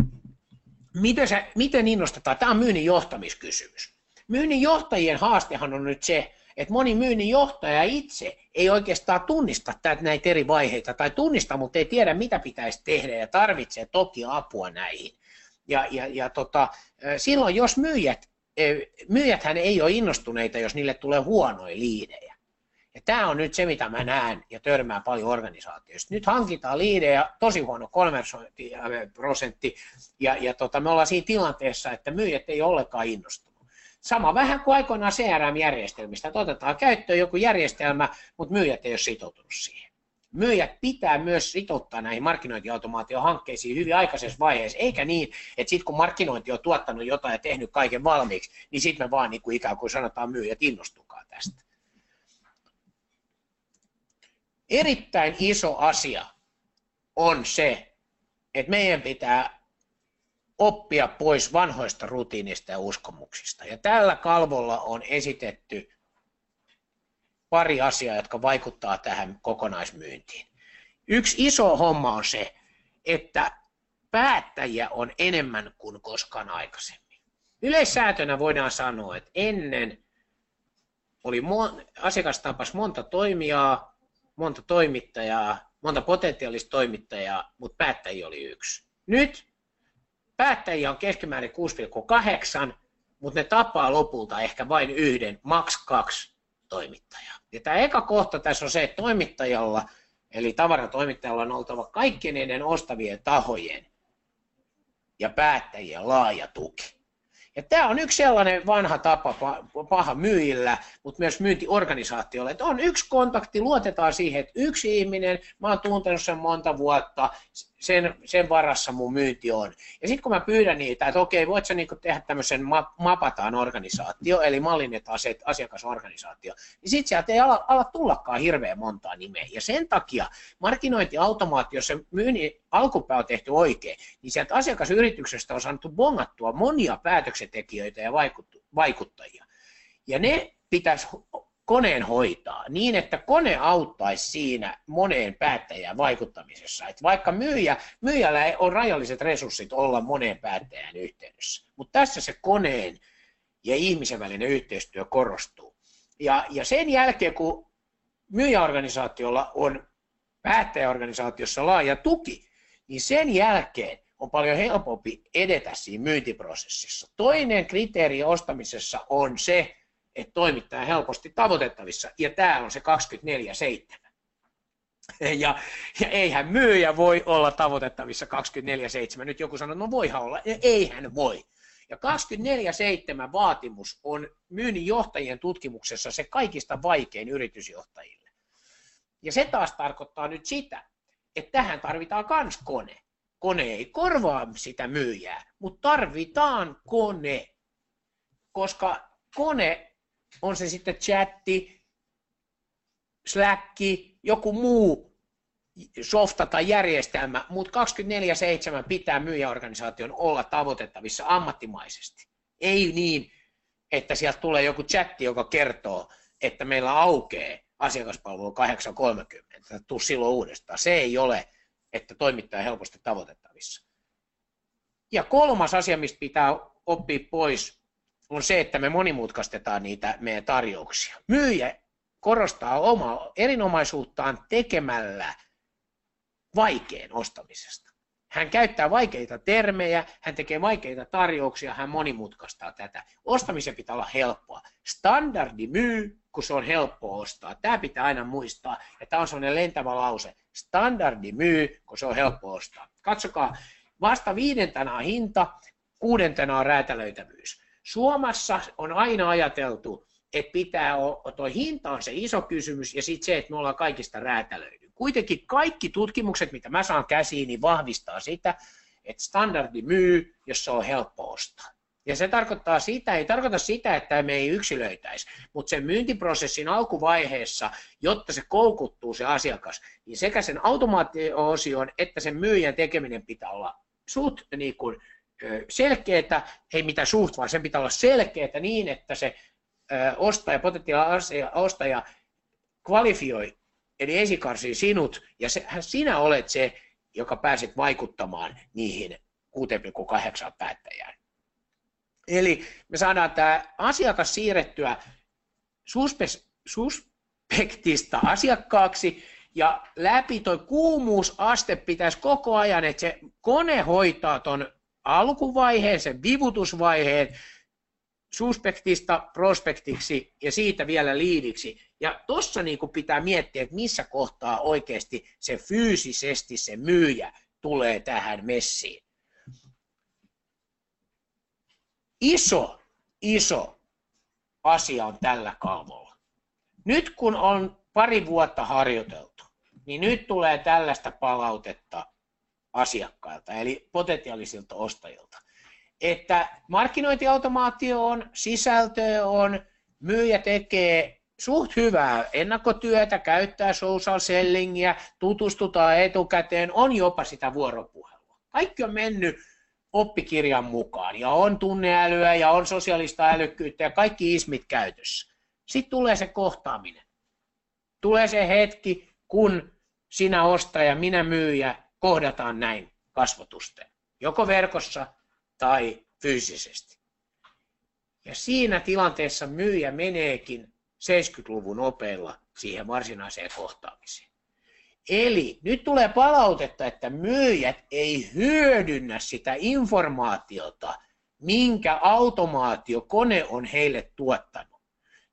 miten, se, miten innostetaan? Tämä on myynnin johtamiskysymys. Myynnin johtajien haastehan on nyt se, että moni myynnin johtaja itse ei oikeastaan tunnista näitä eri vaiheita, tai tunnista, mutta ei tiedä, mitä pitäisi tehdä, ja tarvitsee toki apua näihin. Ja, ja, ja tota, silloin, jos myyjät myyjäthän ei ole innostuneita, jos niille tulee huonoja liidejä. Ja tämä on nyt se, mitä mä näen ja törmään paljon organisaatioista. Nyt hankitaan liidejä, tosi huono konversointiprosentti, ja, ja tota, me ollaan siinä tilanteessa, että myyjät ei ollenkaan innostunut. Sama vähän kuin aikoinaan CRM-järjestelmistä, että otetaan käyttöön joku järjestelmä, mutta myyjät ei ole sitoutunut siihen myyjät pitää myös sitouttaa näihin markkinointiautomaatiohankkeisiin hyvin aikaisessa vaiheessa, eikä niin, että sitten kun markkinointi on tuottanut jotain ja tehnyt kaiken valmiiksi, niin sitten me vaan niin kuin ikään kuin sanotaan myyjät innostukaa tästä. Erittäin iso asia on se, että meidän pitää oppia pois vanhoista rutiinista ja uskomuksista. Ja tällä kalvolla on esitetty pari asiaa, jotka vaikuttaa tähän kokonaismyyntiin. Yksi iso homma on se, että päättäjiä on enemmän kuin koskaan aikaisemmin. Yleissäätönä voidaan sanoa, että ennen oli asiakas tapas monta toimijaa, monta toimittajaa, monta potentiaalista toimittajaa, mutta päättäjiä oli yksi. Nyt päättäjiä on keskimäärin 6,8, mutta ne tapaa lopulta ehkä vain yhden, maks kaksi toimittajaa. Ja tämä eka kohta tässä on se, että toimittajalla, eli tavaratoimittajalla on oltava kaikkien niiden ostavien tahojen ja päättäjien laaja tuki. Ja tämä on yksi sellainen vanha tapa paha myyjillä, mutta myös myyntiorganisaatiolle, että on yksi kontakti, luotetaan siihen, että yksi ihminen, mä oon tuntenut sen monta vuotta, sen, sen varassa mun myynti on. Ja sitten kun mä pyydän niitä, että okei, voit sä niinku tehdä tämmöisen mapataan organisaatio, eli mallinnetaan se asiakasorganisaatio, niin sitten sieltä ei ala, ala tullakaan hirveän montaa nimeä. Ja sen takia markkinointiautomaatio, se myynnin alkupää on tehty oikein, niin sieltä asiakasyrityksestä on saanut bongattua monia päätöksentekijöitä ja vaikuttajia. Ja ne pitäisi koneen hoitaa niin, että kone auttaisi siinä moneen päättäjään vaikuttamisessa. Että vaikka myyjä, myyjällä on rajalliset resurssit olla moneen päättäjään yhteydessä, mutta tässä se koneen ja ihmisen välinen yhteistyö korostuu. Ja, ja sen jälkeen, kun myyjäorganisaatiolla on päättäjäorganisaatiossa laaja tuki, niin sen jälkeen on paljon helpompi edetä siinä myyntiprosessissa. Toinen kriteeri ostamisessa on se, että toimittaja helposti tavoitettavissa, ja tämä on se 24-7. Ja, ja eihän myyjä voi olla tavoitettavissa 24-7. Nyt joku sanoo, no voihan olla. Eihän voi. Ja 24-7 vaatimus on myynnin johtajien tutkimuksessa se kaikista vaikein yritysjohtajille. Ja se taas tarkoittaa nyt sitä, että tähän tarvitaan kans kone. Kone ei korvaa sitä myyjää, mutta tarvitaan kone, koska kone on se sitten chatti, Slack, joku muu softa tai järjestelmä, mutta 24-7 pitää myyjäorganisaation olla tavoitettavissa ammattimaisesti. Ei niin, että sieltä tulee joku chatti, joka kertoo, että meillä aukeaa asiakaspalvelu 8.30, tuu silloin uudestaan. Se ei ole, että toimittaja helposti tavoitettavissa. Ja kolmas asia, mistä pitää oppia pois, on se, että me monimutkaistetaan niitä meidän tarjouksia. Myyjä korostaa omaa erinomaisuuttaan tekemällä vaikean ostamisesta. Hän käyttää vaikeita termejä, hän tekee vaikeita tarjouksia, hän monimutkaistaa tätä. Ostamisen pitää olla helppoa. Standardi myy, kun se on helppo ostaa. Tämä pitää aina muistaa, ja tämä on sellainen lentävä lause. Standardi myy, kun se on helppo ostaa. Katsokaa, vasta viidentenä on hinta, kuudentena on räätälöitävyys. Suomessa on aina ajateltu, että pitää olla, toi hinta on se iso kysymys ja sitten se, että me ollaan kaikista räätälöidy. Kuitenkin kaikki tutkimukset, mitä mä saan käsiin, niin vahvistaa sitä, että standardi myy, jos se on helppo ostaa. Ja se tarkoittaa sitä, ei tarkoita sitä, että me ei yksilöitäisi, mutta sen myyntiprosessin alkuvaiheessa, jotta se koukuttuu se asiakas, niin sekä sen automaatio-osion että sen myyjän tekeminen pitää olla suht niin kuin, selkeää, ei mitään suht, vaan sen pitää olla selkeää niin, että se ostaja, potentiaalinen ostaja kvalifioi, eli esikarsii sinut, ja se, sinä olet se, joka pääset vaikuttamaan niihin 6,8 päättäjään. Eli me saadaan tämä asiakas siirrettyä suspektista asiakkaaksi, ja läpi tuo kuumuusaste pitäisi koko ajan, että se kone hoitaa tuon alkuvaiheen, sen vivutusvaiheen, suspektista prospektiksi ja siitä vielä liidiksi. Ja tuossa niin pitää miettiä, että missä kohtaa oikeasti se fyysisesti se myyjä tulee tähän messiin. Iso, iso asia on tällä kaavalla. Nyt kun on pari vuotta harjoiteltu, niin nyt tulee tällaista palautetta asiakkailta, eli potentiaalisilta ostajilta. Että markkinointiautomaatio on, sisältö on, myyjä tekee suht hyvää ennakkotyötä, käyttää social sellingiä, tutustutaan etukäteen, on jopa sitä vuoropuhelua. Kaikki on mennyt oppikirjan mukaan ja on tunneälyä ja on sosiaalista älykkyyttä ja kaikki ismit käytössä. Sitten tulee se kohtaaminen. Tulee se hetki, kun sinä ostaja, minä myyjä kohdataan näin kasvotusten, joko verkossa tai fyysisesti. Ja siinä tilanteessa myyjä meneekin 70-luvun opeilla siihen varsinaiseen kohtaamiseen. Eli nyt tulee palautetta, että myyjät ei hyödynnä sitä informaatiota, minkä automaatiokone on heille tuottanut.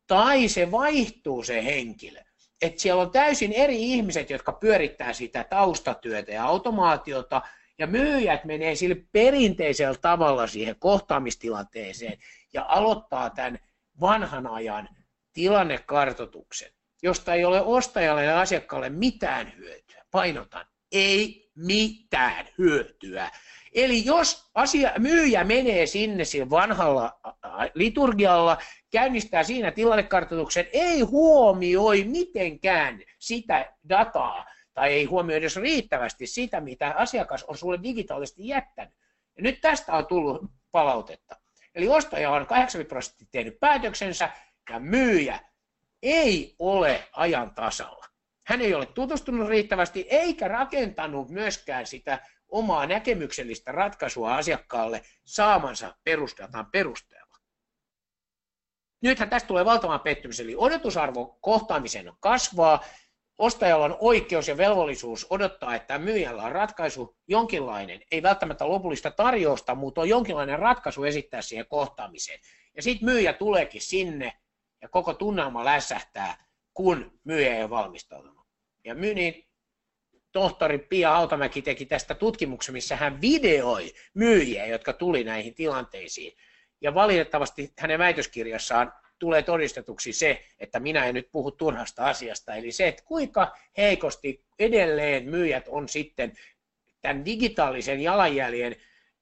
Tai se vaihtuu se henkilö. Että siellä on täysin eri ihmiset, jotka pyörittää sitä taustatyötä ja automaatiota, ja myyjät menee sille perinteisellä tavalla siihen kohtaamistilanteeseen ja aloittaa tämän vanhan ajan tilannekartoituksen, josta ei ole ostajalle ja asiakkaalle mitään hyötyä. Painotan, ei mitään hyötyä. Eli jos asia, myyjä menee sinne sillä vanhalla liturgialla, käynnistää siinä tilannekartoituksen, ei huomioi mitenkään sitä dataa, tai ei huomioi edes riittävästi sitä, mitä asiakas on sulle digitaalisesti jättänyt. Ja nyt tästä on tullut palautetta. Eli ostaja on 80 prosenttia tehnyt päätöksensä, ja myyjä ei ole ajan tasalla. Hän ei ole tutustunut riittävästi eikä rakentanut myöskään sitä omaa näkemyksellistä ratkaisua asiakkaalle saamansa perusdatan perusteella. Nythän tästä tulee valtavan pettymys, eli odotusarvo kohtaamisen kasvaa, ostajalla on oikeus ja velvollisuus odottaa, että myyjällä on ratkaisu jonkinlainen, ei välttämättä lopullista tarjousta, mutta on jonkinlainen ratkaisu esittää siihen kohtaamiseen. Ja sitten myyjä tuleekin sinne ja koko tunnelma lässähtää, kun myyjä ei ole valmistautunut. Ja myynnin tohtori Pia Autamäki teki tästä tutkimuksen, missä hän videoi myyjiä, jotka tuli näihin tilanteisiin. Ja valitettavasti hänen väitöskirjassaan tulee todistetuksi se, että minä en nyt puhu turhasta asiasta, eli se, että kuinka heikosti edelleen myyjät on sitten tämän digitaalisen jalanjäljen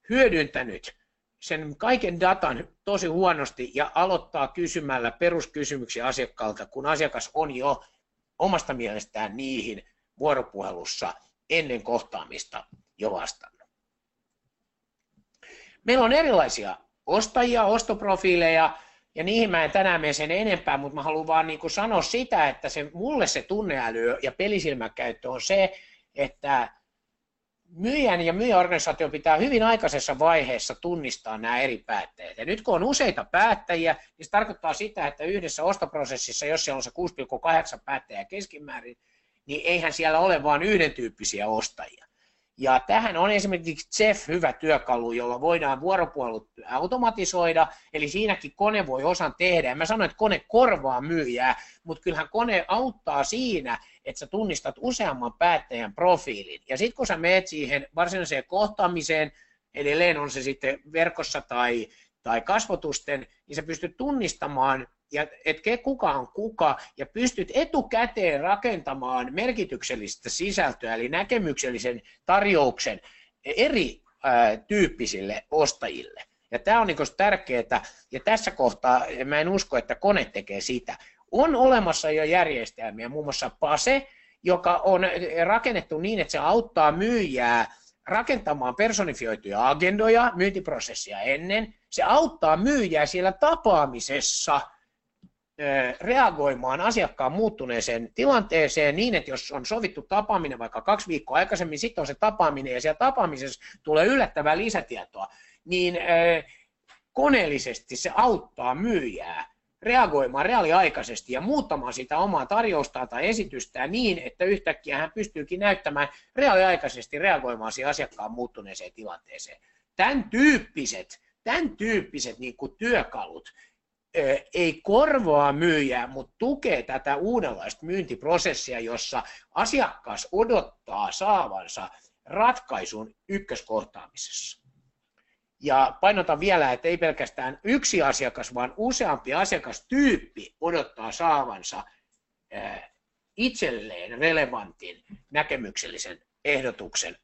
hyödyntänyt sen kaiken datan tosi huonosti ja aloittaa kysymällä peruskysymyksiä asiakkaalta, kun asiakas on jo omasta mielestään niihin vuoropuhelussa ennen kohtaamista jo vastannut. Meillä on erilaisia ostajia, ostoprofiileja, ja niihin mä en tänään mene sen enempää, mutta mä haluan vaan niin sanoa sitä, että se, mulle se tunneäly ja pelisilmäkäyttö on se, että myyjän ja myyjäorganisaatio pitää hyvin aikaisessa vaiheessa tunnistaa nämä eri päättäjät. Ja nyt kun on useita päättäjiä, niin se tarkoittaa sitä, että yhdessä ostoprosessissa, jos siellä on se 6,8 päättäjää keskimäärin, niin eihän siellä ole vain yhden tyyppisiä ostajia. Ja tähän on esimerkiksi Jeff hyvä työkalu, jolla voidaan vuoropuolut automatisoida, eli siinäkin kone voi osan tehdä. Mä sanoin, että kone korvaa myyjää, mutta kyllähän kone auttaa siinä, että sä tunnistat useamman päättäjän profiilin. Ja sitten kun sä meet siihen varsinaiseen kohtaamiseen, edelleen on se sitten verkossa tai, tai kasvotusten, niin sä pystyt tunnistamaan ja että kuka on kuka, ja pystyt etukäteen rakentamaan merkityksellistä sisältöä, eli näkemyksellisen tarjouksen eri tyyppisille ostajille. Ja tämä on niin tärkeää, ja tässä kohtaa mä en usko, että kone tekee sitä. On olemassa jo järjestelmiä, muun muassa PASE, joka on rakennettu niin, että se auttaa myyjää rakentamaan personifioituja agendoja myyntiprosessia ennen. Se auttaa myyjää siellä tapaamisessa – reagoimaan asiakkaan muuttuneeseen tilanteeseen niin, että jos on sovittu tapaaminen vaikka kaksi viikkoa aikaisemmin, sitten on se tapaaminen ja siellä tapaamisessa tulee yllättävää lisätietoa, niin koneellisesti se auttaa myyjää reagoimaan reaaliaikaisesti ja muuttamaan sitä omaa tarjoustaan tai esitystään niin, että yhtäkkiä hän pystyykin näyttämään reaaliaikaisesti reagoimaan siihen asiakkaan muuttuneeseen tilanteeseen. Tämän tyyppiset, tämän tyyppiset niin kuin työkalut, ei korvaa myyjää, mutta tukee tätä uudenlaista myyntiprosessia, jossa asiakas odottaa saavansa ratkaisun ykköskohtaamisessa. Ja painotan vielä, että ei pelkästään yksi asiakas, vaan useampi asiakastyyppi odottaa saavansa itselleen relevantin näkemyksellisen ehdotuksen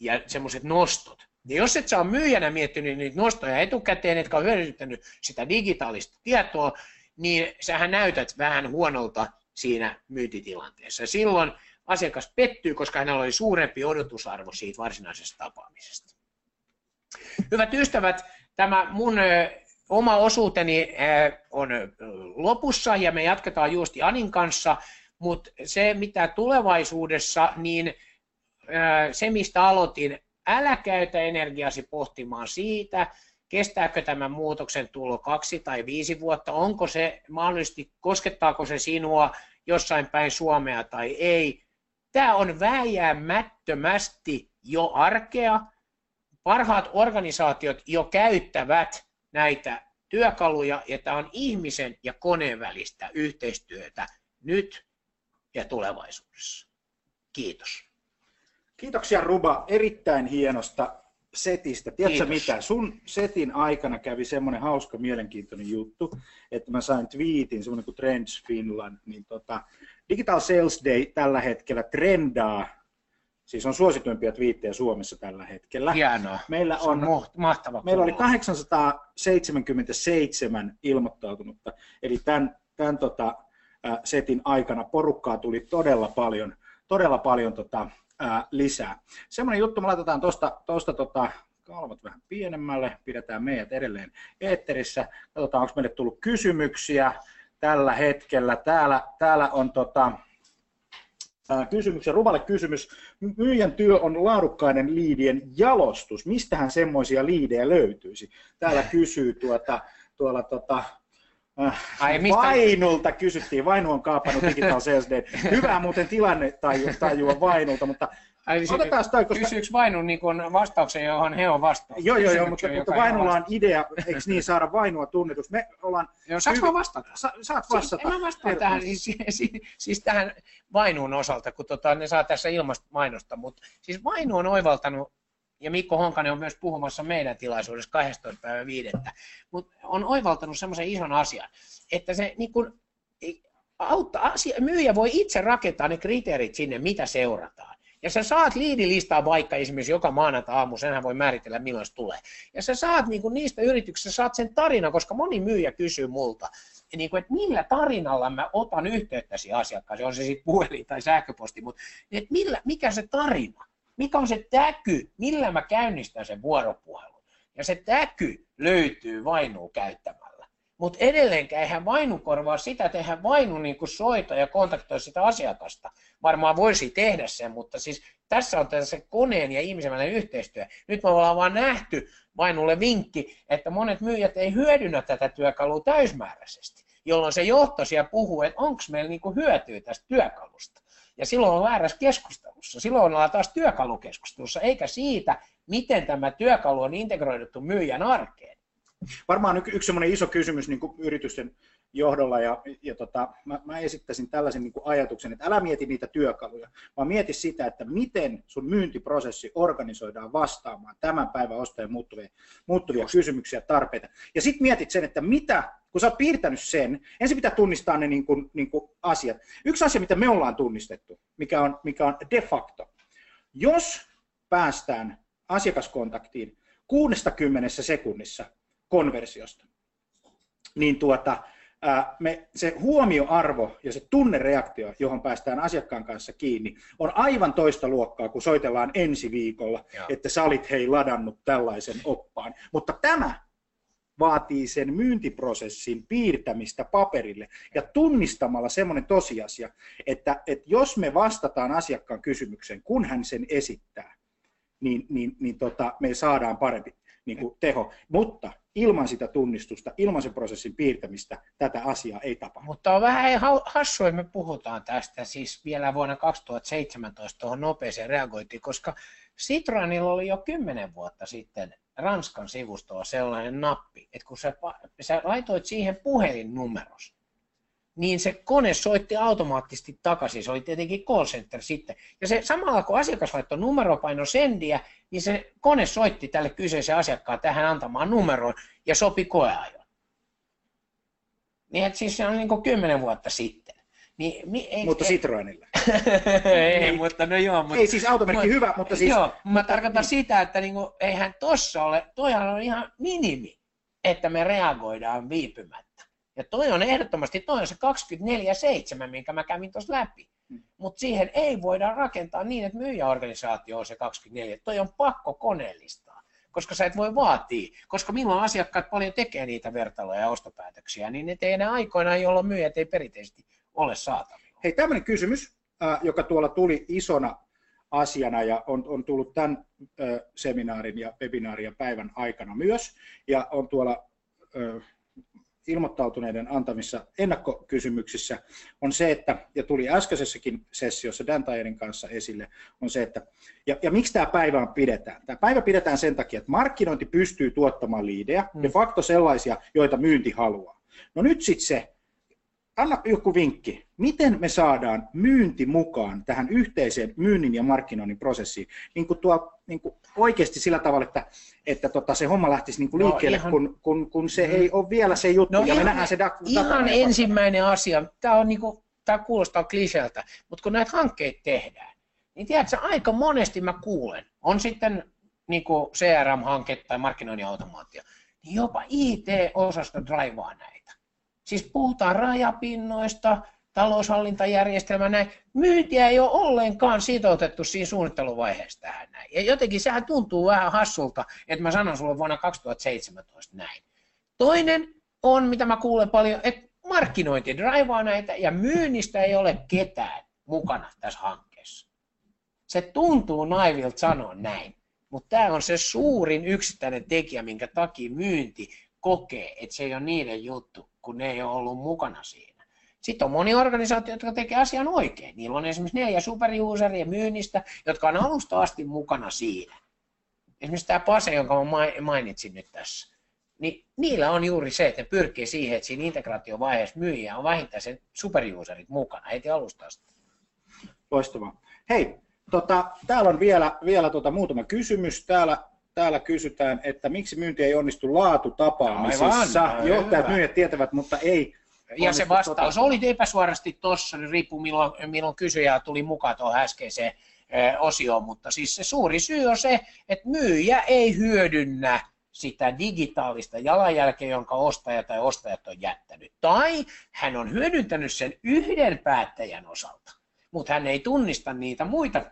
ja semmoiset nostot. Ja jos et ole myyjänä miettinyt niitä nostoja etukäteen, etkä ole hyödyntänyt sitä digitaalista tietoa, niin sähän näytät vähän huonolta siinä myyntitilanteessa. Silloin asiakas pettyy, koska hänellä oli suurempi odotusarvo siitä varsinaisesta tapaamisesta. Hyvät ystävät, tämä mun oma osuuteni on lopussa ja me jatketaan juuri Anin kanssa, mutta se mitä tulevaisuudessa, niin se mistä aloitin, älä käytä energiasi pohtimaan siitä, kestääkö tämän muutoksen tulo kaksi tai viisi vuotta, onko se mahdollisesti, koskettaako se sinua jossain päin Suomea tai ei. Tämä on vääjäämättömästi jo arkea. Parhaat organisaatiot jo käyttävät näitä työkaluja, ja tämä on ihmisen ja koneen välistä yhteistyötä nyt ja tulevaisuudessa. Kiitos. Kiitoksia Ruba erittäin hienosta setistä. Tiedätkö Kiitos. mitä? Sun setin aikana kävi semmoinen hauska, mielenkiintoinen juttu, että mä sain tweetin, semmoinen kuin Trends Finland, niin tota, Digital Sales Day tällä hetkellä trendaa, siis on suosituimpia twiittejä Suomessa tällä hetkellä. Hienoa. Meillä on, on mahtava meillä oli 877 ilmoittautunutta, eli tämän, tämän tota, setin aikana porukkaa tuli todella paljon, todella paljon tota, ää, lisää. Semmoinen juttu, me laitetaan tuosta tosta, tota, kalvot vähän pienemmälle, pidetään meidät edelleen eetterissä, katsotaan onko meille tullut kysymyksiä tällä hetkellä. Täällä, täällä on tota, kysymyksen, Ruvalle kysymys. Myyjän työ on laadukkainen liidien jalostus. Mistähän semmoisia liidejä löytyisi? Täällä kysyy tuota, tuolla tota, Ai, mistä... Vainulta kysyttiin. Vainu on kaapannut Digital Sales Day. Hyvää muuten tilanne tajua, tajua Vainulta, mutta Siis Otetaan toi, koska... Kysyykö Vainu niin vastauksen, johon he on vastaus? Joo, joo, joo, mutta, mutta Vainulla on idea, eikö niin, saada Vainua tunnetus. Me ollaan... Joo, saanko mä vastata? Sa, saat vastata. Siis, en mä vastaa tähän, siis, siis, siis, tähän Vainuun osalta, kun tota, ne saa tässä ilmasta mainosta, mutta siis Vainu on oivaltanut ja Mikko Honkanen on myös puhumassa meidän tilaisuudessa 12. päivä 5. Mutta on oivaltanut semmoisen ison asian, että se niin kun, auttaa, asia, myyjä voi itse rakentaa ne kriteerit sinne, mitä seurataan. Ja sä saat liidilistaa vaikka esimerkiksi joka maanantai aamu, senhän voi määritellä milloin se tulee. Ja sä saat niin kuin niistä yrityksistä, saat sen tarina, koska moni myyjä kysyy multa, niin kuin, että millä tarinalla mä otan yhteyttäsi asiakkaaseen, on se sitten puhelin tai sähköposti, mutta että millä, mikä se tarina? mikä on se täky, millä mä käynnistän sen vuoropuhelun. Ja se täky löytyy vainuu käyttämällä. Mutta edelleenkään eihän vainu korvaa sitä, että eihän vainu niin soita ja kontaktoi sitä asiakasta. Varmaan voisi tehdä sen, mutta siis tässä on tässä koneen ja ihmisen välinen yhteistyö. Nyt me ollaan vaan nähty vainulle vinkki, että monet myyjät ei hyödynnä tätä työkalua täysmääräisesti, jolloin se johto siellä puhuu, että onko meillä niin hyötyä tästä työkalusta. Ja silloin on väärässä keskustelussa. Silloin ollaan taas työkalukeskustelussa, eikä siitä, miten tämä työkalu on integroiduttu myyjän arkeen. Varmaan yksi sellainen iso kysymys niin kuin yritysten johdolla ja, ja tota, mä, mä esittäisin tällaisen niin kuin ajatuksen, että älä mieti niitä työkaluja, vaan mieti sitä, että miten sun myyntiprosessi organisoidaan vastaamaan tämän päivän ostajan muuttuvia, muuttuvia kysymyksiä ja tarpeita. Ja sitten mietit sen, että mitä, kun sä oot piirtänyt sen, ensin pitää tunnistaa ne niin kuin, niin kuin asiat. Yksi asia, mitä me ollaan tunnistettu, mikä on, mikä on de facto, jos päästään asiakaskontaktiin 60 sekunnissa konversiosta, niin tuota, me, se huomioarvo ja se tunnereaktio, johon päästään asiakkaan kanssa kiinni, on aivan toista luokkaa, kun soitellaan ensi viikolla, Joo. että sä olit hei ladannut tällaisen oppaan. Mutta tämä vaatii sen myyntiprosessin piirtämistä paperille ja tunnistamalla semmoinen tosiasia, että, että jos me vastataan asiakkaan kysymykseen, kun hän sen esittää, niin, niin, niin tota, me saadaan parempi niin kuin teho. Mutta ilman sitä tunnistusta, ilman sen prosessin piirtämistä tätä asiaa ei tapahdu. Mutta on vähän hassua, että me puhutaan tästä siis vielä vuonna 2017 tuohon nopeeseen reagoitiin, koska Citroenilla oli jo kymmenen vuotta sitten Ranskan sivustoa sellainen nappi, että kun sä, sä laitoit siihen puhelinnumeros, niin se kone soitti automaattisesti takaisin. Se oli tietenkin call center sitten. Ja se samalla kun asiakas laittoi numeropaino sendiä, niin se kone soitti tälle kyseisen asiakkaan tähän antamaan numeroon ja sopi koeajon. Niin että siis se on niin kuin kymmenen vuotta sitten. Niin, mi, ei, mutta Citroenilla. ei, niin. mutta no joo. Mutta, ei siis automerkki mutta, hyvä, mutta siis... Joo, mä tarkoitan niin. sitä, että niinku, eihän tossa ole, toihan on ihan minimi, että me reagoidaan viipymättä. Ja toi on ehdottomasti, toi on se 24-7, minkä mä kävin tuossa läpi. Hmm. Mutta siihen ei voida rakentaa niin, että myyjäorganisaatio on se 24. Toi on pakko koneellistaa, koska sä et voi vaatia. Koska milloin asiakkaat paljon tekee niitä vertailuja ja ostopäätöksiä, niin ne tehdään aikoina, jolloin myyjät ei perinteisesti ole saatavilla. Hei, tämmöinen kysymys, äh, joka tuolla tuli isona asiana ja on, on tullut tämän äh, seminaarin ja webinaarin ja päivän aikana myös, ja on tuolla äh, ilmoittautuneiden antamissa ennakkokysymyksissä on se, että, ja tuli äskeisessäkin sessiossa Dan Tajerin kanssa esille, on se, että, ja, ja miksi tämä päivä on pidetään? Tämä päivä pidetään sen takia, että markkinointi pystyy tuottamaan liidejä, mm. de facto sellaisia, joita myynti haluaa. No nyt sitten se, anna joku vinkki, miten me saadaan myynti mukaan tähän yhteiseen myynnin ja markkinoinnin prosessiin, niin kuin tuo, niin kuin oikeasti sillä tavalla, että, että tota, se homma lähtisi niin kuin no liikkeelle, no, ihan... kun, kun, kun se mm. ei ole vielä se juttu, no, ja ihan, me nähdään se da- Ihan ensimmäinen asia, tämä, on niin kuin, tämä kuulostaa kliseeltä, mutta kun näitä hankkeita tehdään, niin tiedätkö, aika monesti mä kuulen, on sitten niin kuin CRM-hanke tai markkinoinnin automaatio, niin jopa IT-osasto draivaa näitä. Siis puhutaan rajapinnoista, taloushallintajärjestelmä, näin. Myyntiä ei ole ollenkaan sitoutettu siinä suunnitteluvaiheessa tähän näin. Ja jotenkin sehän tuntuu vähän hassulta, että mä sanon sulle vuonna 2017 näin. Toinen on, mitä mä kuulen paljon, että markkinointi draivaa näitä ja myynnistä ei ole ketään mukana tässä hankkeessa. Se tuntuu naivilta sanoa näin, mutta tämä on se suurin yksittäinen tekijä, minkä takia myynti kokee, että se ei ole niiden juttu, kun ne ei ole ollut mukana siinä. Sitten on moni organisaatio, jotka tekee asian oikein. Niillä on esimerkiksi neljä superuseria myynnistä, jotka on alusta asti mukana siinä. Esimerkiksi tämä Pase, jonka mainitsin nyt tässä. Niin niillä on juuri se, että ne pyrkii siihen, että siinä integraatiovaiheessa myyjä on vähintään sen superuserit mukana heti alusta asti. Loistavaa. Hei, tota, täällä on vielä, vielä tota, muutama kysymys. Täällä täällä kysytään, että miksi myynti ei onnistu laatutapaamisissa. Aivan, Johtajat myyjät tietävät, mutta ei ja se vastaus tota... oli epäsuorasti tuossa, niin riippuu milloin, milloin kysyjä tuli mukaan tuohon äskeiseen osioon, mutta siis se suuri syy on se, että myyjä ei hyödynnä sitä digitaalista jalanjälkeä, jonka ostaja tai ostajat on jättänyt. Tai hän on hyödyntänyt sen yhden päättäjän osalta, mutta hän ei tunnista niitä muita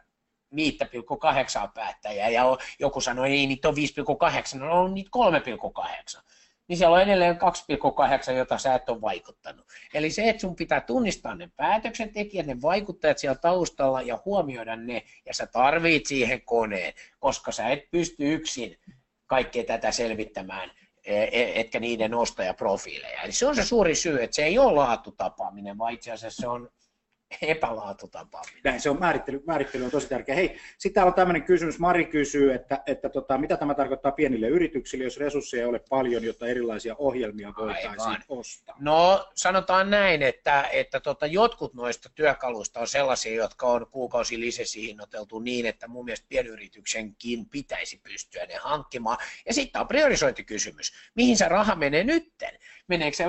5,8 päättäjää, ja joku sanoi, ei niitä on 5,8, no on niitä 3,8 niin siellä on edelleen 2,8, jota sä et ole vaikuttanut. Eli se, että sun pitää tunnistaa ne päätöksentekijät, ne vaikuttajat siellä taustalla ja huomioida ne, ja sä tarvit siihen koneen, koska sä et pysty yksin kaikkea tätä selvittämään, e, e, etkä niiden ostajaprofiileja. Eli se on se suuri syy, että se ei ole laatutapaaminen, vaan itse asiassa se on epälaatutapa. Näin, se on määrittely, määrittely on tosi tärkeä. Hei, sitten täällä on tämmöinen kysymys, Mari kysyy, että, että tota, mitä tämä tarkoittaa pienille yrityksille, jos resursseja ei ole paljon, jotta erilaisia ohjelmia voitaisiin Aivan. ostaa? No sanotaan näin, että, että tota, jotkut noista työkaluista on sellaisia, jotka on kuukausi lisäsi hinnoiteltu niin, että mun mielestä pienyrityksenkin pitäisi pystyä ne hankkimaan. Ja sitten on priorisointikysymys, mihin se raha menee nytten? Meneekö se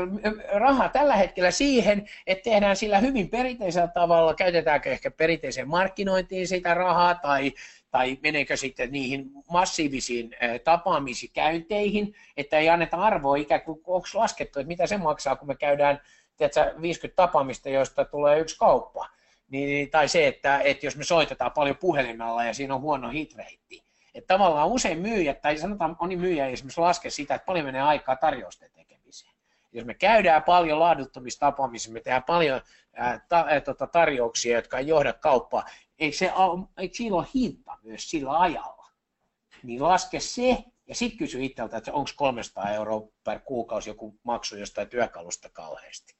raha tällä hetkellä siihen, että tehdään sillä hyvin perinteisellä tavalla, käytetäänkö ehkä perinteiseen markkinointiin sitä rahaa tai, tai meneekö sitten niihin massiivisiin tapaamisikäynteihin, että ei anneta arvoa ikään kuin, onko laskettu, että mitä se maksaa, kun me käydään tiedätkö, 50 tapaamista, joista tulee yksi kauppa. Niin, tai se, että, että jos me soitetaan paljon puhelimella ja siinä on huono hitreitti, että tavallaan usein myyjät, tai sanotaan moni myyjä ei esimerkiksi laske sitä, että paljon menee aikaa tarjousten. Jos me käydään paljon laaduttomissa tapaamissa, me tehdään paljon tota, tarjouksia, jotka ei johda kauppaa, eikö, se, eikö sillä ole hinta myös sillä ajalla? Niin laske se, ja sitten kysy itseltä, että onko 300 euroa per kuukausi joku maksu jostain työkalusta kauheasti.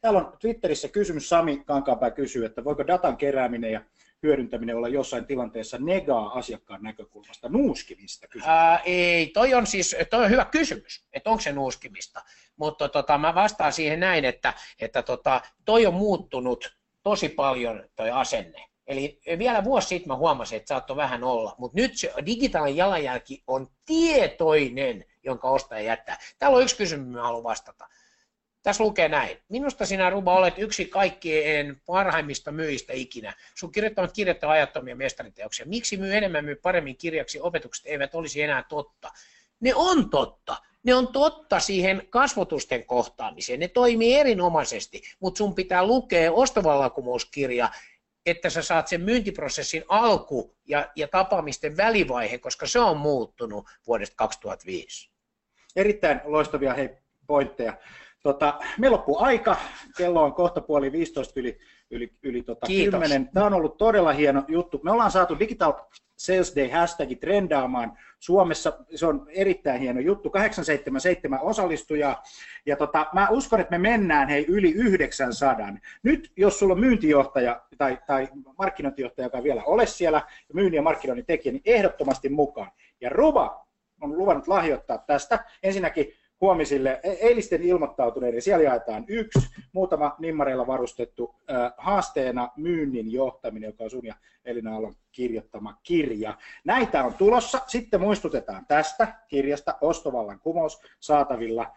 Täällä on Twitterissä kysymys, Sami Kankaanpää kysyy, että voiko datan kerääminen ja hyödyntäminen olla jossain tilanteessa negaa asiakkaan näkökulmasta nuuskimista? Ää, ei, toi on siis toi on hyvä kysymys, että onko se nuuskimista, mutta tota, mä vastaan siihen näin, että, että tota, toi on muuttunut tosi paljon toi asenne. Eli vielä vuosi sitten mä huomasin, että saattoi vähän olla, mutta nyt se digitaalinen jalanjälki on tietoinen, jonka ostaja jättää. Täällä on yksi kysymys, mä haluan vastata. Tässä lukee näin. Minusta sinä, Ruba, olet yksi kaikkien parhaimmista myistä ikinä. Sun kirjoittamat kirjat ovat ajattomia mestariteoksia. Miksi myy enemmän, myy paremmin kirjaksi opetukset eivät olisi enää totta? Ne on totta. Ne on totta siihen kasvotusten kohtaamiseen. Ne toimii erinomaisesti, mutta sun pitää lukea ostovallakumouskirja, että sä saat sen myyntiprosessin alku ja, ja tapaamisten välivaihe, koska se on muuttunut vuodesta 2005. Erittäin loistavia hei, pointteja. Tota, me loppuu aika, kello on kohta puoli 15 yli, yli, yli tota 10. Tämä on ollut todella hieno juttu. Me ollaan saatu Digital Sales Day hashtagi trendaamaan Suomessa. Se on erittäin hieno juttu. 877 osallistujaa. Ja tota, mä uskon, että me mennään hei yli 900. Nyt jos sulla on myyntijohtaja tai, tai markkinointijohtaja, joka vielä ole siellä, ja myynnin ja markkinoinnin tekijä, niin ehdottomasti mukaan. Ja Ruba on luvannut lahjoittaa tästä. Ensinnäkin huomisille e- eilisten ilmoittautuneiden, siellä jaetaan yksi, muutama nimmareilla varustettu haasteena myynnin johtaminen, joka on sun ja Elina Aallon kirjoittama kirja. Näitä on tulossa. Sitten muistutetaan tästä kirjasta Ostovallan kumous saatavilla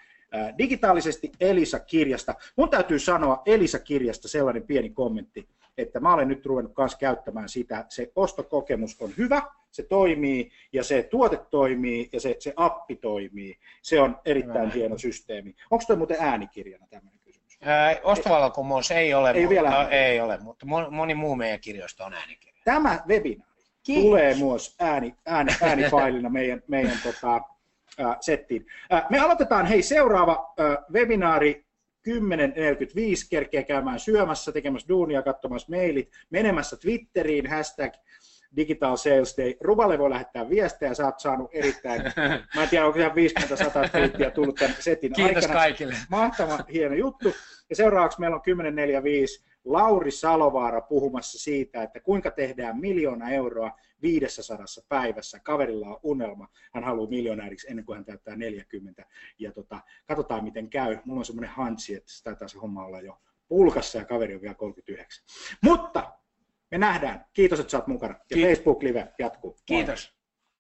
digitaalisesti Elisa-kirjasta. Mun täytyy sanoa Elisa-kirjasta sellainen pieni kommentti, että mä olen nyt ruvennut myös käyttämään sitä. Se ostokokemus on hyvä, se toimii ja se tuote toimii ja se, se appi toimii. Se on erittäin hyvä. hieno systeemi. Onko tuo muuten äänikirjana tämmöinen kysymys? Ostovallankumous ei ole, ei, mutta, vielä ei ole, mutta moni muu meidän kirjoista on äänikirja. Tämä webinaari Kiitos. tulee myös ääni, ääni, äänifailina meidän, meidän tota, settiin. Me aloitetaan hei seuraava webinaari 10.45 kerkeä käymään syömässä, tekemässä duunia, katsomassa mailit, menemässä Twitteriin, hashtag Digital Sales Day. Ruballe voi lähettää viestejä, sä oot saanut erittäin, mä en tiedä onko ihan 50-100 twiittiä tullut tämän setin Kiitos aikana. kaikille. Mahtava, hieno juttu. Ja seuraavaksi meillä on 10.45 Lauri Salovaara puhumassa siitä, että kuinka tehdään miljoona euroa 500 päivässä. Kaverilla on unelma, hän haluaa miljonääriksi ennen kuin hän täyttää 40. Ja tota, katsotaan miten käy. Mulla on semmoinen hansi, että se taitaa se homma olla jo pulkassa ja kaveri on vielä 39. Mutta me nähdään. Kiitos, että sä oot mukana. Ja Facebook Live jatkuu. Kiitos.